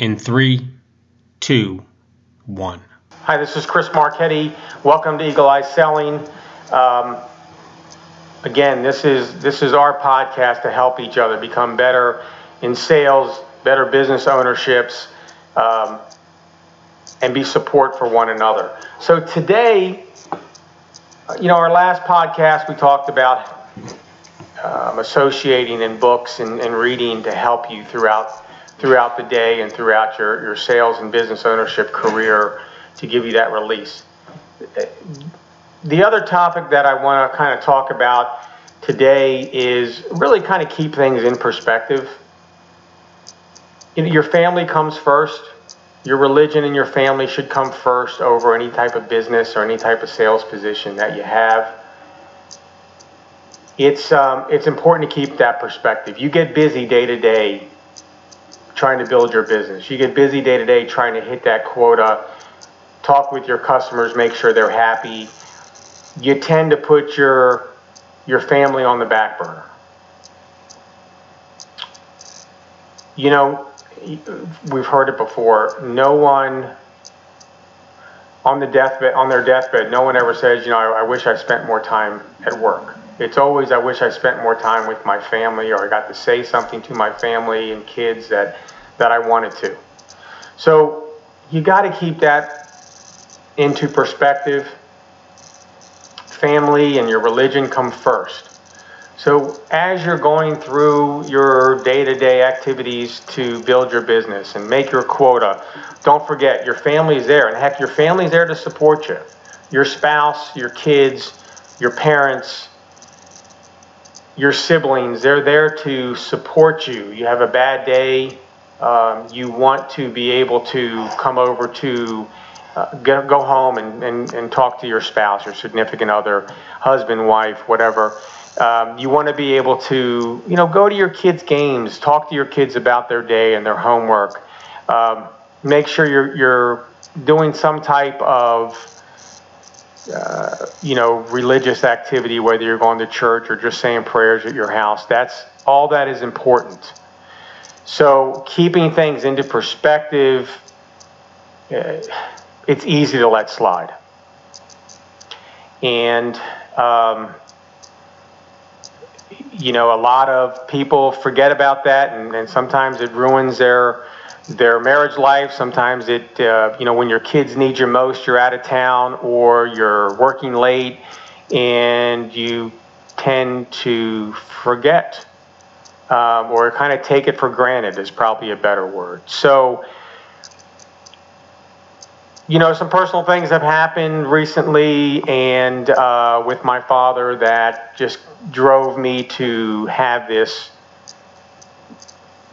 in three, two, one. Hi, this is Chris Marchetti. Welcome to Eagle Eye Selling. Um, again, this is this is our podcast to help each other become better in sales, better business ownerships, um, and be support for one another. So today, you know, our last podcast we talked about um, associating in books and, and reading to help you throughout throughout the day and throughout your, your sales and business ownership career to give you that release. The other topic that I want to kind of talk about today is really kind of keep things in perspective. Your family comes first. Your religion and your family should come first over any type of business or any type of sales position that you have. It's um, it's important to keep that perspective. You get busy day to day trying to build your business. You get busy day to day trying to hit that quota, talk with your customers, make sure they're happy. You tend to put your your family on the back burner. You know, we've heard it before. No one on the deathbed on their deathbed, no one ever says, you know, I, I wish I spent more time at work. It's always I wish I spent more time with my family or I got to say something to my family and kids that that I wanted to. So you got to keep that into perspective. Family and your religion come first. So as you're going through your day-to-day activities to build your business and make your quota, don't forget your family's there, and heck, your family's there to support you. Your spouse, your kids, your parents, your siblings, they're there to support you. You have a bad day, um, you want to be able to come over to uh, go, go home and, and, and talk to your spouse, your significant other, husband, wife, whatever. Um, you want to be able to, you know, go to your kids' games, talk to your kids about their day and their homework. Um, make sure you're, you're doing some type of, uh, you know, religious activity, whether you're going to church or just saying prayers at your house. That's all that is important. So keeping things into perspective, uh, it's easy to let slide. And, um, you know, a lot of people forget about that, and, and sometimes it ruins their their marriage life. Sometimes it, uh, you know, when your kids need you most, you're out of town or you're working late, and you tend to forget um, or kind of take it for granted is probably a better word. So, you know, some personal things have happened recently and uh, with my father that just drove me to have this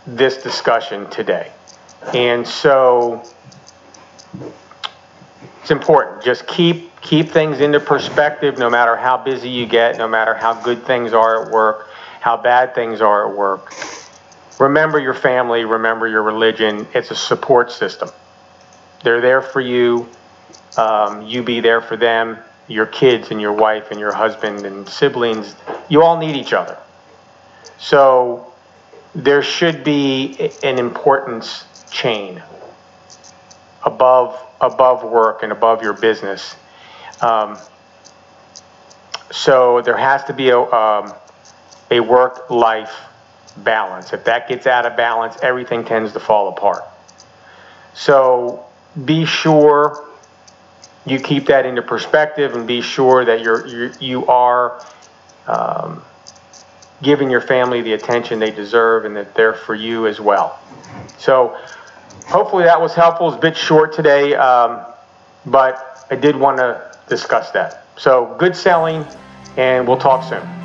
this discussion today. And so it's important. Just keep keep things into perspective no matter how busy you get, no matter how good things are at work how bad things are at work. Remember your family, remember your religion. It's a support system. They're there for you. Um, you be there for them, your kids and your wife and your husband and siblings. You all need each other. So there should be an importance chain above above work and above your business. Um, so there has to be a um, a work life balance. If that gets out of balance, everything tends to fall apart. So be sure you keep that into perspective and be sure that you're, you're you are um, giving your family the attention they deserve and that they're for you as well. So hopefully that was helpful. It's a bit short today, um, but I did want to discuss that. So good selling, and we'll talk soon.